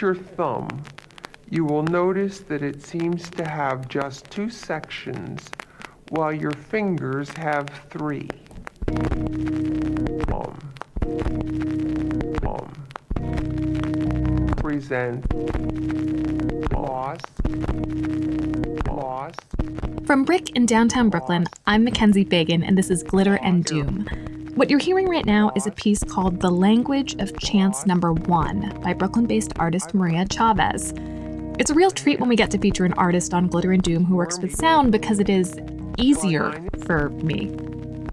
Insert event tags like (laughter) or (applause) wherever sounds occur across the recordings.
your thumb, you will notice that it seems to have just two sections while your fingers have three. Present loss, loss. From BRIC in downtown Brooklyn, I'm Mackenzie Fagan, and this is Glitter and Doom. What you're hearing right now is a piece called The Language of Chance Number One by Brooklyn based artist Maria Chavez. It's a real treat when we get to feature an artist on Glitter and Doom who works with sound because it is easier for me.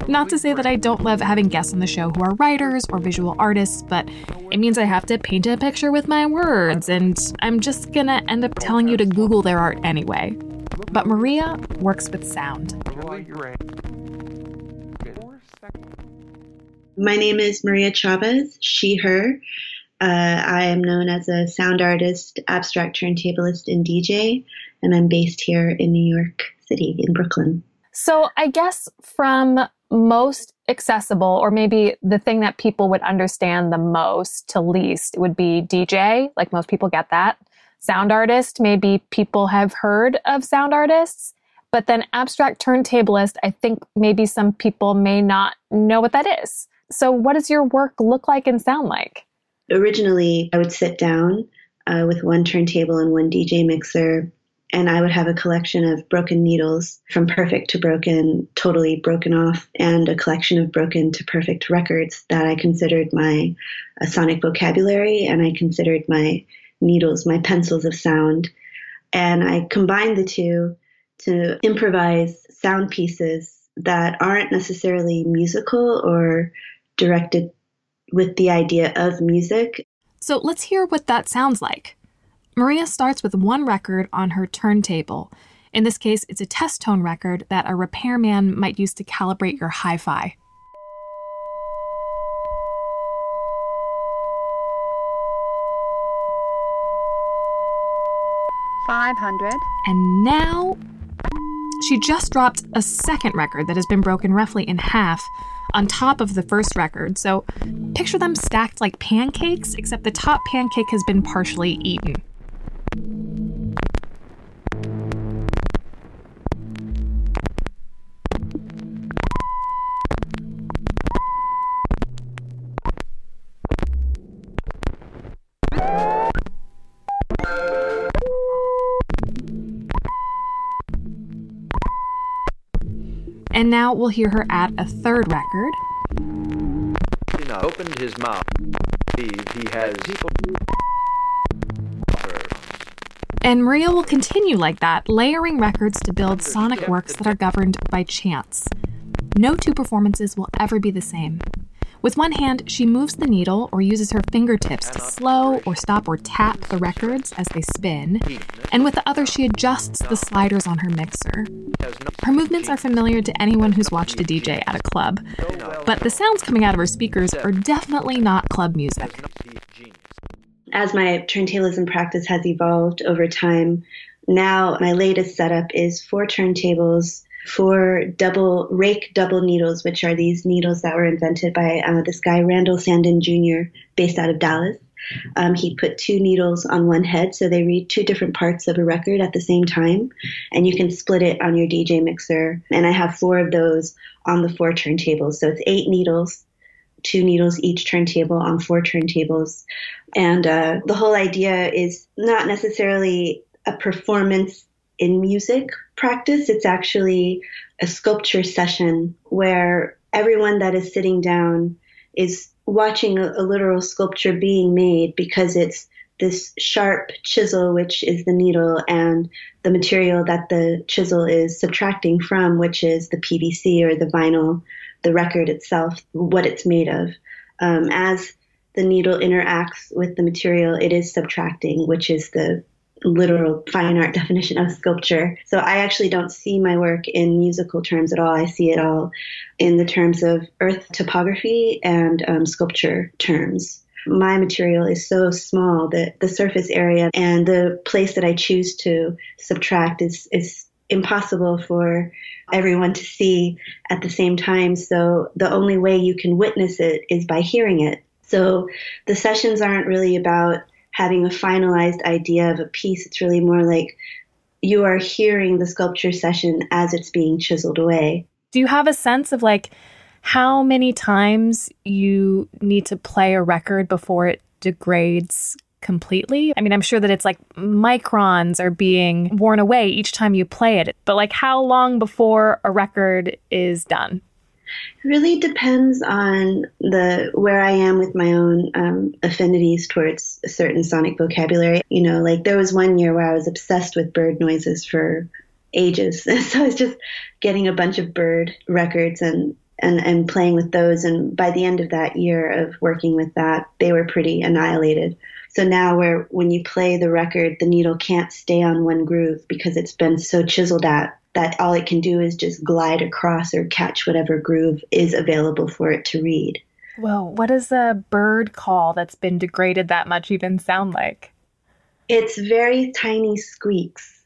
Not to say that I don't love having guests on the show who are writers or visual artists, but it means I have to paint a picture with my words, and I'm just gonna end up telling you to Google their art anyway. But Maria works with sound. My name is Maria Chavez, she, her. Uh, I am known as a sound artist, abstract turntablist, and DJ, and I'm based here in New York City, in Brooklyn. So, I guess from most accessible, or maybe the thing that people would understand the most to least, would be DJ, like most people get that. Sound artist, maybe people have heard of sound artists. But then abstract turntablist, I think maybe some people may not know what that is. So, what does your work look like and sound like? Originally, I would sit down uh, with one turntable and one DJ mixer, and I would have a collection of broken needles from perfect to broken, totally broken off, and a collection of broken to perfect records that I considered my uh, sonic vocabulary and I considered my needles, my pencils of sound. And I combined the two to improvise sound pieces that aren't necessarily musical or directed with the idea of music. So let's hear what that sounds like. Maria starts with one record on her turntable. In this case, it's a test tone record that a repairman might use to calibrate your hi fi. Five hundred. And now she just dropped a second record that has been broken roughly in half on top of the first record. So picture them stacked like pancakes, except the top pancake has been partially eaten. And now we'll hear her at a third record. opened his mouth. He, he has people. And Maria will continue like that, layering records to build sonic works that are governed by chance. No two performances will ever be the same. With one hand, she moves the needle or uses her fingertips to slow or stop or tap the records as they spin, and with the other, she adjusts the sliders on her mixer. Her movements are familiar to anyone who's watched a DJ at a club, but the sounds coming out of her speakers are definitely not club music. As my turntablism practice has evolved over time, now my latest setup is four turntables for double rake double needles, which are these needles that were invented by uh, this guy Randall Sandin Jr., based out of Dallas. Um, he put two needles on one head, so they read two different parts of a record at the same time, and you can split it on your DJ mixer. And I have four of those on the four turntables, so it's eight needles, two needles each turntable on four turntables. And uh, the whole idea is not necessarily a performance in music practice. It's actually a sculpture session where everyone that is sitting down is watching a, a, literal sculpture being made because it's this sharp chisel, which is the needle, and the material that the chisel is subtracting from, which is the PVC or the vinyl, the record itself, what it's made of. Um, as the needle interacts with the material, it is subtracting, which is the literal fine art definition of sculpture. So I actually don't see my work in musical terms at all. I see it all in the terms of earth topography and um, sculpture terms. My material is so small that the surface area and the place that I choose to subtract is, is impossible for everyone to see at the same time. So the only way you can witness it is by hearing it. So the sessions aren't really about having a finalized idea of a piece. It's really more like you are hearing the sculpture session as it's being chiseled away. Do you have a sense of like how many times you need to play a record before it degrades completely? I mean, I'm sure that it's like microns are being worn away each time you play it, but like how long before a record is done? It really depends on the where I am with my own um, affinities towards certain sonic vocabulary. You know, like there was one year where I was obsessed with bird noises for ages, (laughs) so I was just getting a bunch of bird records and and and playing with those. And by the end of that year of working with that, they were pretty annihilated. So now, where when you play the record, the needle can't stay on one groove because it's been so chiseled at that all it can do is just glide across or catch whatever groove is available for it to read. Whoa, what does a bird call that's been degraded that much even sound like? It's very tiny squeaks.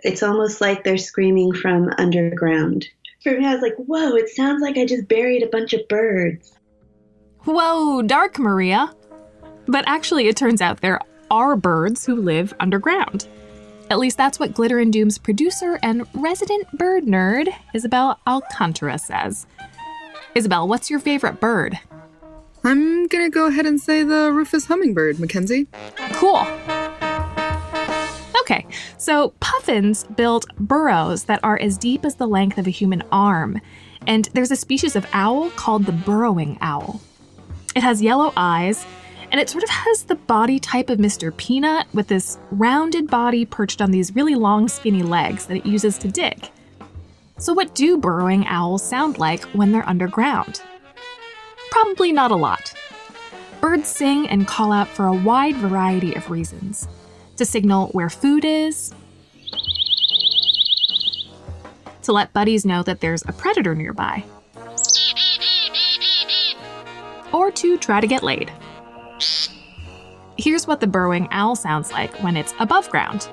It's almost like they're screaming from underground. For me, I was like, whoa, it sounds like I just buried a bunch of birds. Whoa, dark, Maria. But actually, it turns out there are birds who live underground. At least that's what Glitter and Doom's producer and resident bird nerd, Isabel Alcantara, says. Isabel, what's your favorite bird? I'm gonna go ahead and say the Rufous hummingbird, Mackenzie. Cool. Okay, so puffins build burrows that are as deep as the length of a human arm, and there's a species of owl called the burrowing owl. It has yellow eyes and it sort of has the body type of Mr. Peanut with this rounded body perched on these really long, skinny legs that it uses to dig. So, what do burrowing owls sound like when they're underground? Probably not a lot. Birds sing and call out for a wide variety of reasons to signal where food is, to let buddies know that there's a predator nearby, or to try to get laid. Here's what the burrowing owl sounds like when it's above ground.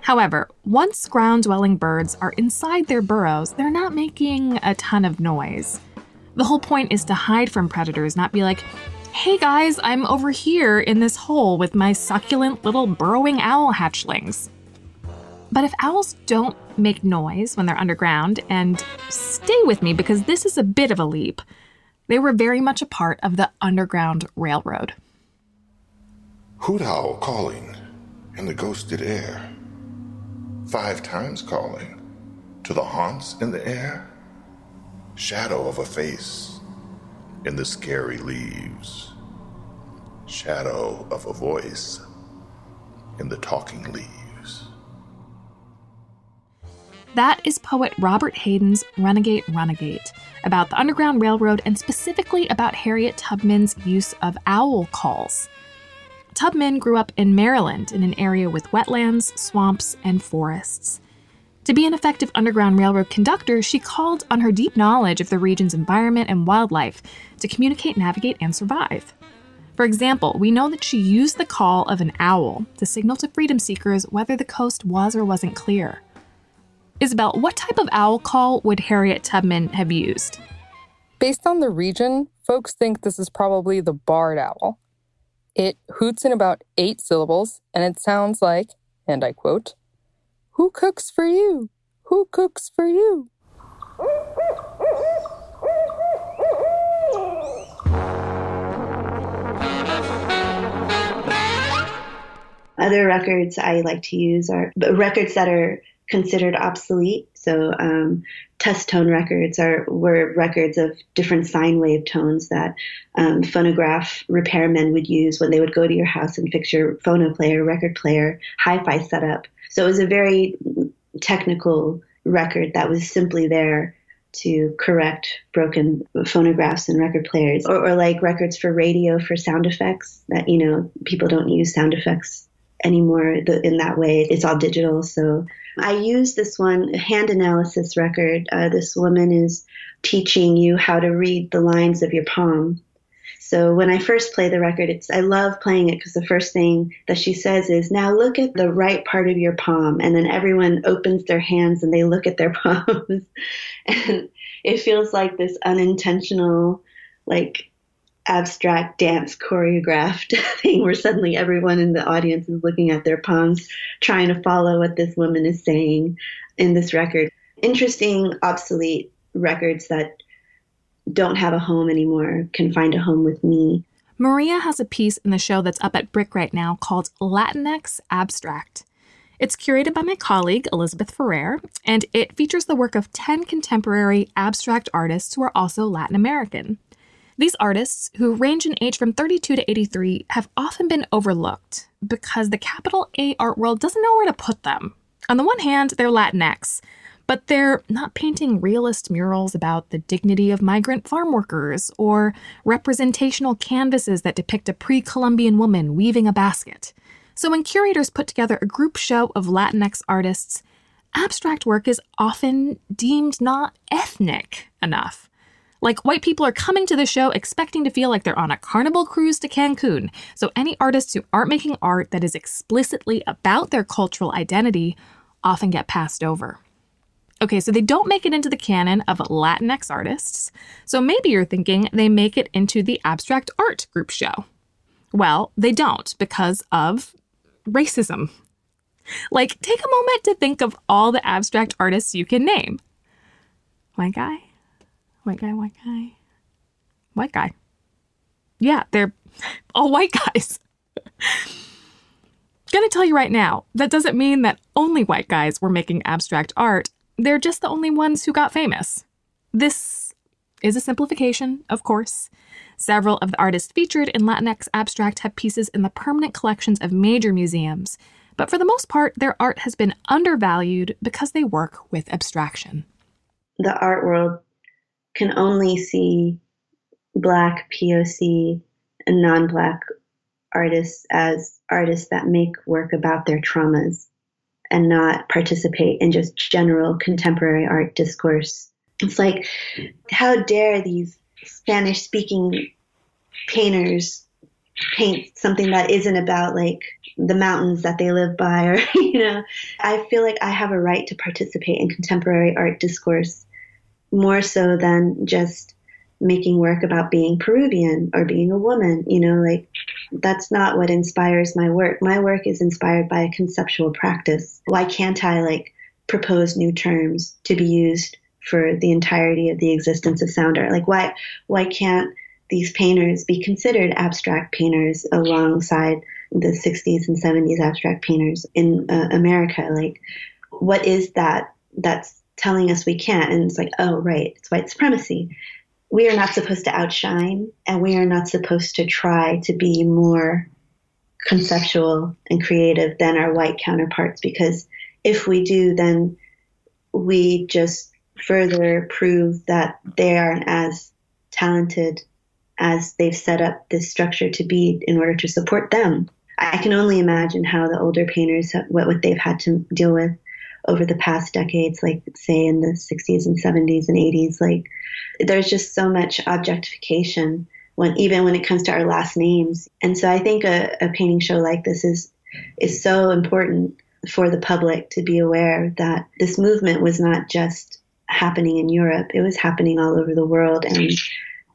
However, once ground dwelling birds are inside their burrows, they're not making a ton of noise. The whole point is to hide from predators, not be like, hey guys, I'm over here in this hole with my succulent little burrowing owl hatchlings. But if owls don't make noise when they're underground, and stay with me because this is a bit of a leap, they were very much a part of the Underground Railroad. Hoot owl calling in the ghosted air, five times calling to the haunts in the air, shadow of a face in the scary leaves, shadow of a voice in the talking leaves. That is poet Robert Hayden's Runagate Runagate, about the Underground Railroad and specifically about Harriet Tubman's use of owl calls. Tubman grew up in Maryland in an area with wetlands, swamps, and forests. To be an effective Underground Railroad conductor, she called on her deep knowledge of the region's environment and wildlife to communicate, navigate, and survive. For example, we know that she used the call of an owl to signal to freedom seekers whether the coast was or wasn't clear. Isabel, what type of owl call would Harriet Tubman have used? Based on the region, folks think this is probably the barred owl. It hoots in about eight syllables, and it sounds like, and I quote, Who cooks for you? Who cooks for you? Other records I like to use are records that are considered obsolete. So um, test tone records are were records of different sine wave tones that um, phonograph repairmen would use when they would go to your house and fix your phono player, record player, hi-fi setup. So it was a very technical record that was simply there to correct broken phonographs and record players, or, or like records for radio for sound effects that you know people don't use sound effects anymore in that way. It's all digital, so I use this one hand analysis record. Uh, this woman is teaching you how to read the lines of your palm. So when I first play the record, it's I love playing it because the first thing that she says is, "Now look at the right part of your palm," and then everyone opens their hands and they look at their (laughs) palms, and it feels like this unintentional, like abstract dance choreographed (laughs) thing where suddenly everyone in the audience is looking at their palms, trying to follow what this woman is saying in this record. Interesting, obsolete records that don't have a home anymore can find a home with me. Maria has a piece in the show that's up at BRIC right now called Latinx Abstract. It's curated by my colleague, Elizabeth Ferrer, and it features the work of 10 contemporary abstract artists who are also Latin American. These artists, who range in age from 32 to 83, have often been overlooked because the capital A art world doesn't know where to put them. On the one hand, they're Latinx, but they're not painting realist murals about the dignity of migrant farm workers or representational canvases that depict a pre Columbian woman weaving a basket. So when curators put together a group show of Latinx artists, abstract work is often deemed not ethnic enough. Like, white people are coming to the show expecting to feel like they're on a carnival cruise to Cancun, so any artists who aren't making art that is explicitly about their cultural identity often get passed over. Okay, so they don't make it into the canon of Latinx artists, so maybe you're thinking they make it into the abstract art group show. Well, they don't because of racism. Like, take a moment to think of all the abstract artists you can name. White guy, white guy, white guy, white guy. Yeah, they're (laughs) all white guys. (laughs) Gonna tell you right now, that doesn't mean that only white guys were making abstract art. They're just the only ones who got famous. This is a simplification, of course. Several of the artists featured in Latinx Abstract have pieces in the permanent collections of major museums, but for the most part, their art has been undervalued because they work with abstraction. The art world can only see Black, POC, and non Black artists as artists that make work about their traumas and not participate in just general contemporary art discourse. It's like, how dare these Spanish speaking painters paint something that isn't about like the mountains that they live by (laughs) or you know i feel like i have a right to participate in contemporary art discourse more so than just making work about being peruvian or being a woman you know like that's not what inspires my work. My work is inspired by a conceptual practice. Why can't i like propose new terms to be used for the entirety of the existence of sound art? Like why why can't these painters be considered abstract painters alongside the 60s and 70s abstract painters in uh, America. Like, what is that that's telling us we can't? And it's like, oh, right, it's white supremacy. We are not supposed to outshine, and we are not supposed to try to be more conceptual and creative than our white counterparts because if we do, then we just further prove that they aren't as talented as they've set up this structure to be in order to support them. I can only imagine how the older painters, what, what they've had to deal with over the past decades, like say in the 60s and 70s and 80s. Like there's just so much objectification when even when it comes to our last names. And so I think a, a painting show like this is is so important for the public to be aware that this movement was not just happening in Europe; it was happening all over the world, and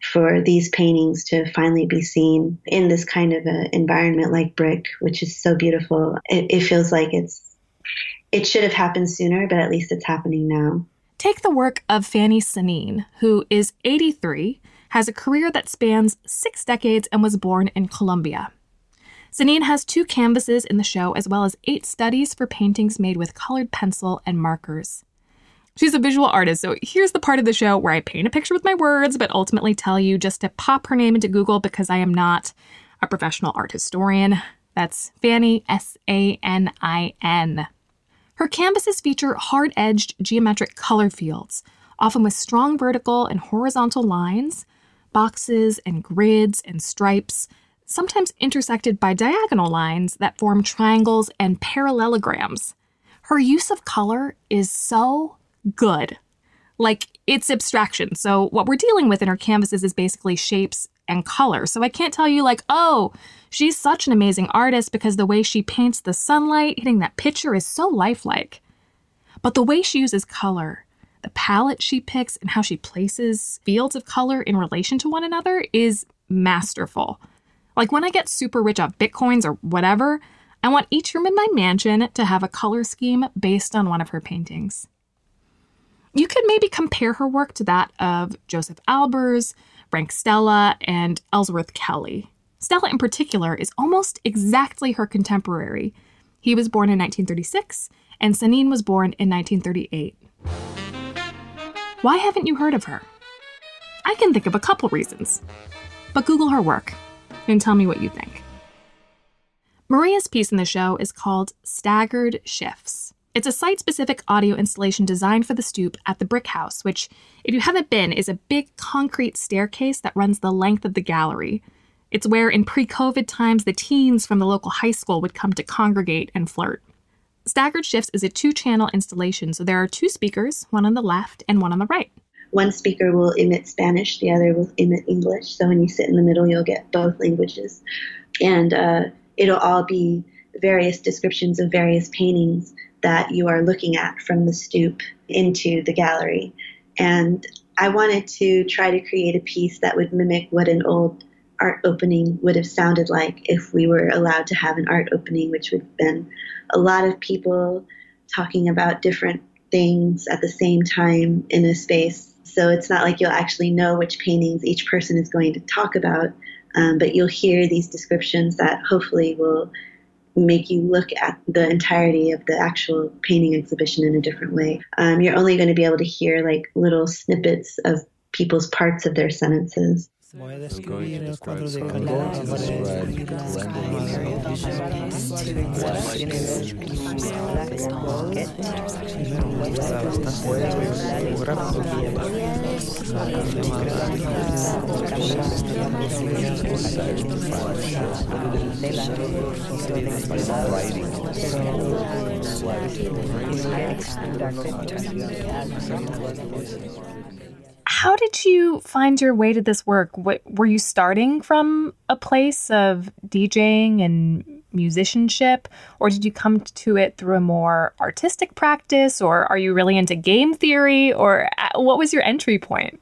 for these paintings to finally be seen in this kind of an environment like BRIC, which is so beautiful. It, it feels like it's it should have happened sooner, but at least it's happening now. Take the work of Fanny Sanin, who is 83, has a career that spans six decades, and was born in Colombia. Sanin has two canvases in the show, as well as eight studies for paintings made with colored pencil and markers. She's a visual artist, so here's the part of the show where I paint a picture with my words, but ultimately tell you just to pop her name into Google because I am not a professional art historian. That's Fanny, S A N I N. Her canvases feature hard edged geometric color fields, often with strong vertical and horizontal lines, boxes and grids and stripes, sometimes intersected by diagonal lines that form triangles and parallelograms. Her use of color is so good. Like it's abstraction. So what we're dealing with in her canvases is basically shapes and color. So I can't tell you like, oh, she's such an amazing artist because the way she paints the sunlight hitting that picture is so lifelike. But the way she uses color, the palette she picks, and how she places fields of color in relation to one another is masterful. Like when I get super rich off bitcoins or whatever, I want each room in my mansion to have a color scheme based on one of her paintings. You could maybe compare her work to that of Josef Albers, Frank Stella, and Ellsworth Kelly. Stella, in particular, is almost exactly her contemporary. He was born in 1936, and Sanin was born in 1938. Why haven't you heard of her? I can think of a couple reasons. But Google her work and tell me what you think. Maria's piece in the show is called Staggered Shifts. It's a site specific audio installation designed for the stoop at the BRIC House, which, if you haven't been, is a big concrete staircase that runs the length of the gallery. It's where, in pre COVID times, the teens from the local high school would come to congregate and flirt. Staggered Shifts is a two channel installation, so there are two speakers, one on the left and one on the right. One speaker will emit Spanish, the other will emit English. So when you sit in the middle, you'll get both languages. And uh, it'll all be various descriptions of various paintings that you are looking at from the stoop into the gallery. And I wanted to try to create a piece that would mimic what an old art opening would have sounded like if we were allowed to have an art opening, which would have been a lot of people talking about different things at the same time in a space. So it's not like you'll actually know which paintings each person is going to talk about, um, but you'll hear these descriptions that hopefully will make you look at the entirety of the actual painting exhibition in a different way. Um, you're only going to be able to hear like little snippets of people's parts of their sentences. Voy a describir el cuadro de how did you find your way to this work? What, were you starting from a place of DJing and musicianship, or did you come to it through a more artistic practice, or are you really into game theory, or uh, what was your entry point?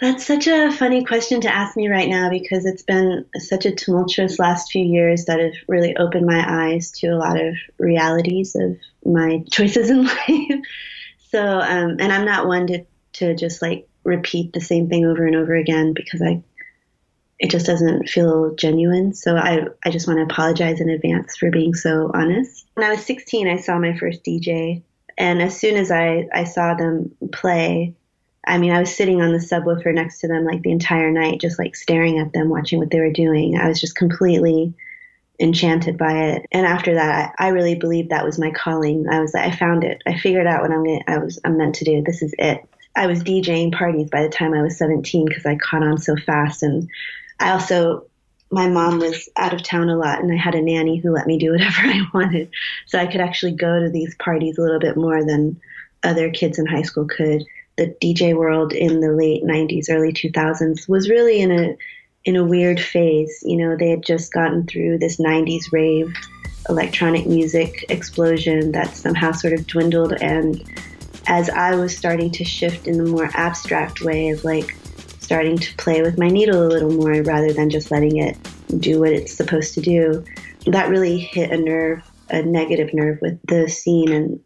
That's such a funny question to ask me right now because it's been such a tumultuous last few years that have really opened my eyes to a lot of realities of my (laughs) choices in life. so, um, and I'm not one to, to just like repeat the same thing over and over again because I it just doesn't feel genuine. So I I just want to apologize in advance for being so honest. When I was 16, I saw my first DJ, and as soon as I I saw them play, I mean, I was sitting on the subwoofer next to them like the entire night, just like staring at them, watching what they were doing. I was just completely enchanted by it. And after that, I, I really believed that was my calling. I was like, I found it. I figured out what I'm gonna, I was I'm meant to do. This is it. I was DJing parties by the time I was 17 because I caught on so fast. And I also, my mom was out of town a lot and I had a nanny who let me do (laughs) whatever I wanted. So I could actually go to these parties a little bit more than other kids in high school could. The DJ world in the late 90s, early 2000s was really in a, in a weird phase. You know, they had just gotten through this 90s rave electronic music explosion that somehow sort of dwindled and as I was starting to shift in the more abstract way of like starting to play with my needle a little more rather than just letting it do what it's supposed to do, that really hit a nerve, a negative nerve with the scene and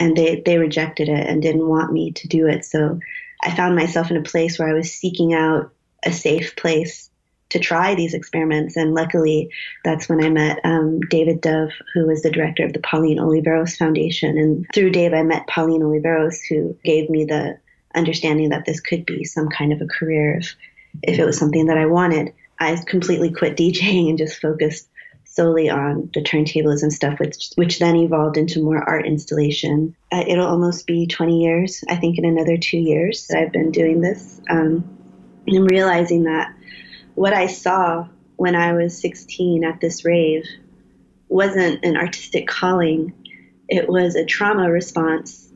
and they, they rejected it and didn't want me to do it. So I found myself in a place where I was seeking out a safe place to try these experiments. And luckily, that's when I met um, David Dove, who was the director of the Pauline Oliveros Foundation. And through Dave, I met Pauline Oliveros, who gave me the understanding that this could be some kind of a career if, if it was something that I wanted. I completely quit DJing and just focused solely on the turntablism stuff, which which then evolved into more art installation. Uh, it'll almost be 20 years, I think, in another two years that I've been doing this. Um, and I'm realizing that what I saw when I was 16 at this rave wasn't an artistic calling, it was a trauma response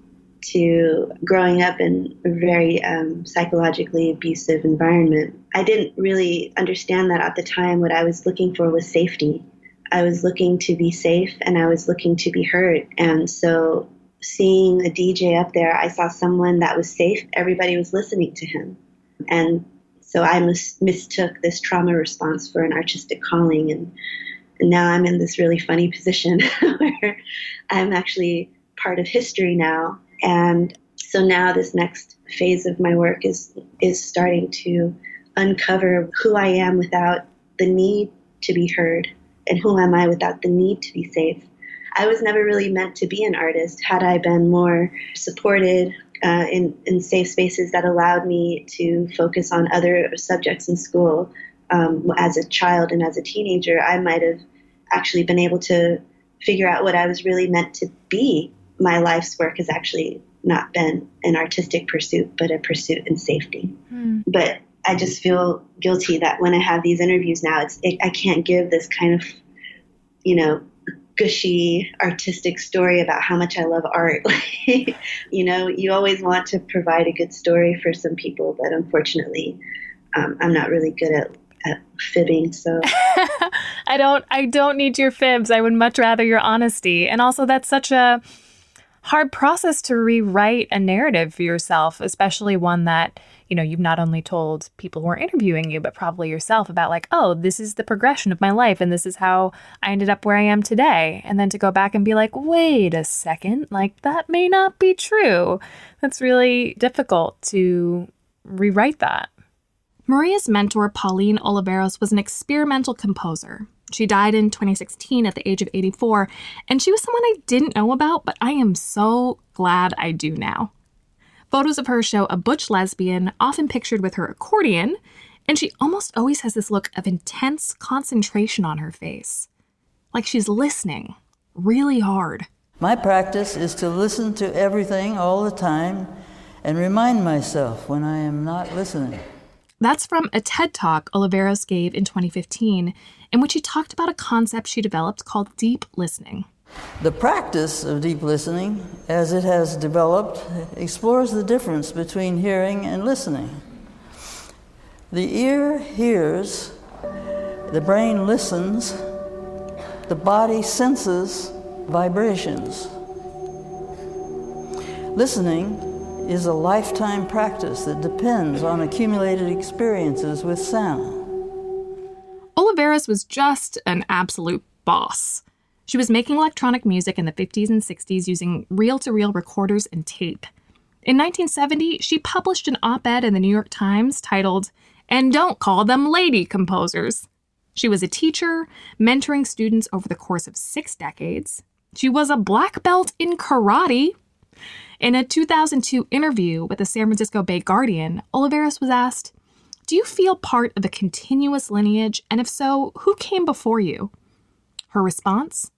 to growing up in a very um, psychologically abusive environment. I didn't really understand that at the time. What I was looking for was safety. I was looking to be safe and I was looking to be heard. And so seeing a DJ up there, I saw someone that was safe. Everybody was listening to him. And so I mis- mistook this trauma response for an artistic calling. And, and now I'm in this really funny position (laughs) where I'm actually part of history now. And so now this next phase of my work is, is starting to uncover who I am without the need to be heard and who am I without the need to be safe. I was never really meant to be an artist. Had I been more supported uh, in, in safe spaces that allowed me to focus on other subjects in school um, as a child and as a teenager, I might have actually been able to figure out what I was really meant to be. My life's work has actually not been an artistic pursuit, but a pursuit in safety. Mm. But I just feel guilty that when I have these interviews now, it's it, I can't give this kind of, you know, gushy artistic story about how much I love art. (laughs) you know, you always want to provide a good story for some people, but unfortunately, um, I'm not really good at, at fibbing. So (laughs) I don't, I don't need your fibs. I would much rather your honesty. And also, that's such a hard process to rewrite a narrative for yourself, especially one that you know, you've not only told people who are interviewing you, but probably yourself about, like, oh, this is the progression of my life and this is how I ended up where I am today. And then to go back and be like, wait a second, like, that may not be true. That's really difficult to rewrite that. Maria's mentor, Pauline Oliveros, was an experimental composer. She died in 2016 at the age of 84, and she was someone I didn't know about, but I am so glad I do now. Photos of her show a butch lesbian, often pictured with her accordion, and she almost always has this look of intense concentration on her face. Like she's listening really hard. My practice is to listen to everything all the time and remind myself when I am not listening. That's from a TED talk Oliveros gave in 2015, in which he talked about a concept she developed called deep listening. The practice of deep listening, as it has developed, explores the difference between hearing and listening. The ear hears, the brain listens, the body senses vibrations. Listening is a lifetime practice that depends on accumulated experiences with sound. Oliveros was just an absolute boss. She was making electronic music in the 50s and 60s using reel to reel recorders and tape. In 1970, she published an op ed in the New York Times titled, And Don't Call Them Lady Composers. She was a teacher, mentoring students over the course of six decades. She was a black belt in karate. In a 2002 interview with the San Francisco Bay Guardian, Oliveros was asked, Do you feel part of a continuous lineage? And if so, who came before you? Her response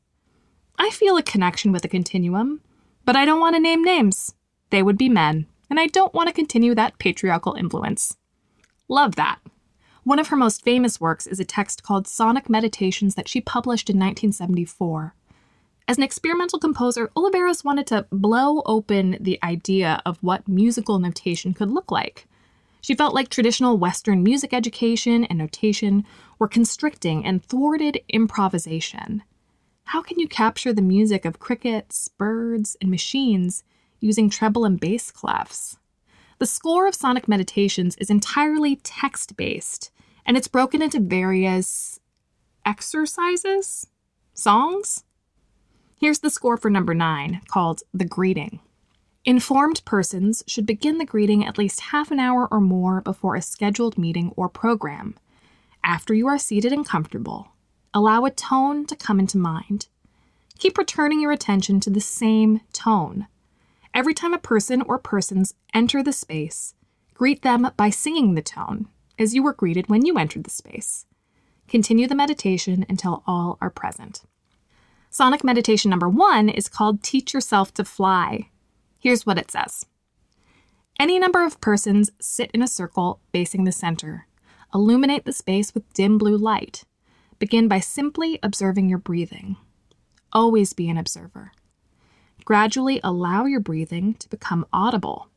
I feel a connection with the continuum, but I don't want to name names. They would be men, and I don't want to continue that patriarchal influence. Love that. One of her most famous works is a text called Sonic Meditations that she published in 1974. As an experimental composer, Oliveros wanted to blow open the idea of what musical notation could look like. She felt like traditional Western music education and notation were constricting and thwarted improvisation. How can you capture the music of crickets, birds, and machines using treble and bass clefs? The score of Sonic Meditations is entirely text based, and it's broken into various exercises? Songs? Here's the score for number nine, called The Greeting. Informed persons should begin the greeting at least half an hour or more before a scheduled meeting or program. After you are seated and comfortable, allow a tone to come into mind. Keep returning your attention to the same tone. Every time a person or persons enter the space, greet them by singing the tone, as you were greeted when you entered the space. Continue the meditation until all are present. Sonic meditation number one is called Teach Yourself to Fly. Here's what it says Any number of persons sit in a circle facing the center. Illuminate the space with dim blue light. Begin by simply observing your breathing. Always be an observer. Gradually allow your breathing to become audible.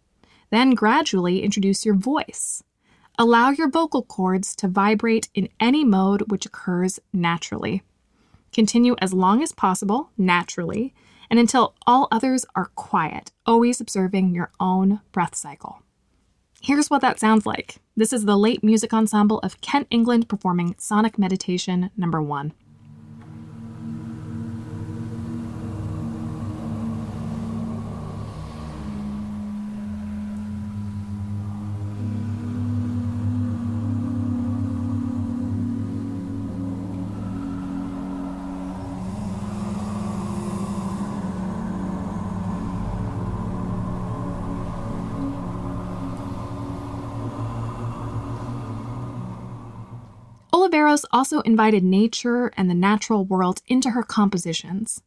Then gradually introduce your voice. Allow your vocal cords to vibrate in any mode which occurs naturally. Continue as long as possible, naturally, and until all others are quiet, always observing your own breath cycle. Here's what that sounds like. This is the late music ensemble of Kent England performing Sonic Meditation number 1. Oliveros also invited nature and the natural world into her compositions.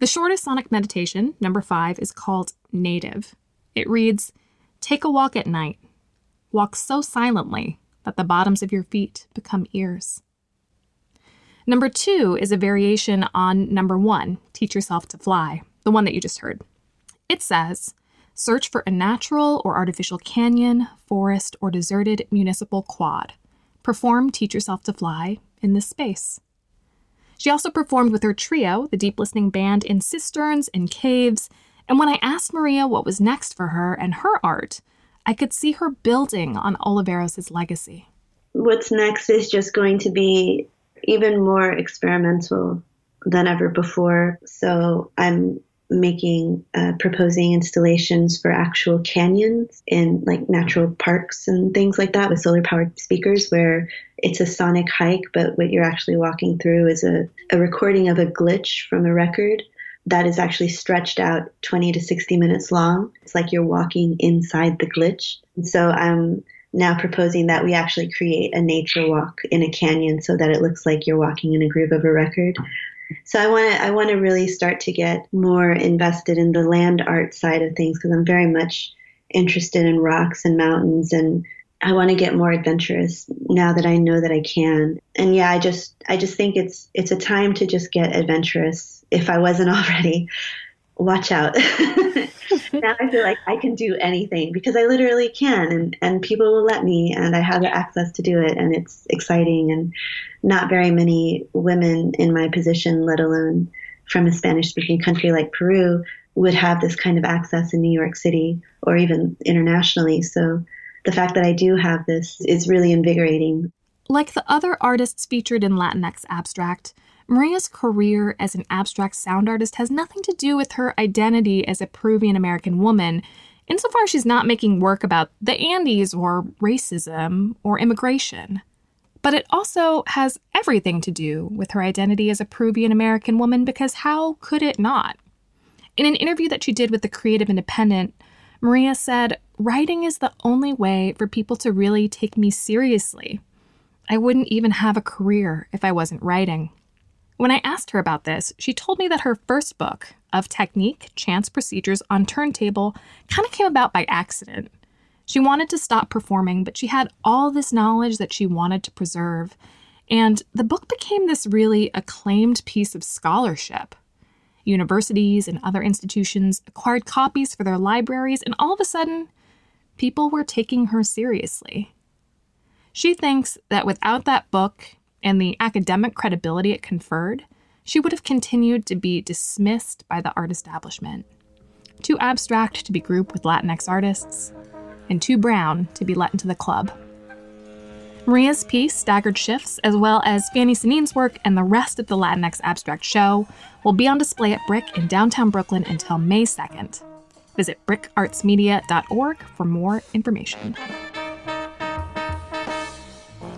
The shortest sonic meditation, number five, is called Native. It reads Take a walk at night. Walk so silently that the bottoms of your feet become ears. Number two is a variation on number one, Teach Yourself to Fly, the one that you just heard. It says, Search for a natural or artificial canyon, forest, or deserted municipal quad perform Teach Yourself to Fly in this space. She also performed with her trio, the Deep Listening Band, in cisterns and caves. And when I asked Maria what was next for her and her art, I could see her building on Oliveros' legacy. What's next is just going to be even more experimental than ever before. So I'm making uh, proposing installations for actual canyons in like natural parks and things like that with solar powered speakers where it's a sonic hike but what you're actually walking through is a, a recording of a glitch from a record that is actually stretched out 20 to 60 minutes long. It's like you're walking inside the glitch. And so i'm now proposing that we actually create a nature walk in a canyon so that it looks like you're walking in a groove of a record so I want to I want to really start to get more invested in the land art side of things because I'm very much interested in rocks and mountains and I want to get more adventurous now that I know that I can. And yeah, I just I just think it's it's a time to just get adventurous if I wasn't (laughs) already. Watch out. (laughs) now I feel like I can do anything because I literally can and and people will let me and I have the access to do it and it's exciting and not very many women in my position, let alone from a Spanish speaking country like Peru, would have this kind of access in New York City or even internationally. So the fact that I do have this is really invigorating. Like the other artists featured in Latinx Abstract, Maria's career as an abstract sound artist has nothing to do with her identity as a Peruvian American woman, insofar she's not making work about the Andes or racism or immigration. But it also has everything to do with her identity as a Peruvian American woman because how could it not? In an interview that she did with the Creative Independent, Maria said, Writing is the only way for people to really take me seriously. I wouldn't even have a career if I wasn't writing. When I asked her about this, she told me that her first book, of technique, chance procedures on turntable, kind of came about by accident. She wanted to stop performing, but she had all this knowledge that she wanted to preserve. And the book became this really acclaimed piece of scholarship. Universities and other institutions acquired copies for their libraries, and all of a sudden, people were taking her seriously. She thinks that without that book and the academic credibility it conferred, she would have continued to be dismissed by the art establishment. Too abstract to be grouped with Latinx artists, and too brown to be let into the club. Maria's piece, Staggered Shifts, as well as Fanny Sanin's work and the rest of the Latinx Abstract show, will be on display at BRIC in downtown Brooklyn until May 2nd. Visit bricartsmedia.org for more information.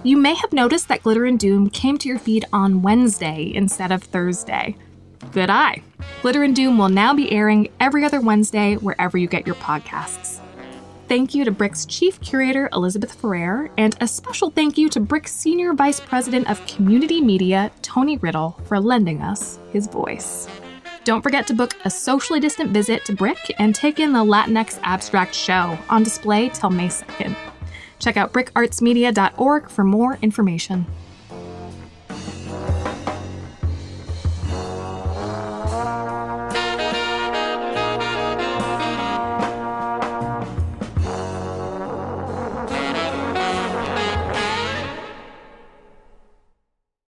You may have noticed that Glitter and Doom came to your feed on Wednesday instead of Thursday. Good eye. Glitter and Doom will now be airing every other Wednesday wherever you get your podcasts thank you to BRIC's Chief Curator, Elizabeth Ferrer, and a special thank you to BRIC's Senior Vice President of Community Media, Tony Riddle, for lending us his voice. Don't forget to book a socially distant visit to Brick and take in the Latinx Abstract Show on display till May 2nd. Check out bricartsmedia.org for more information.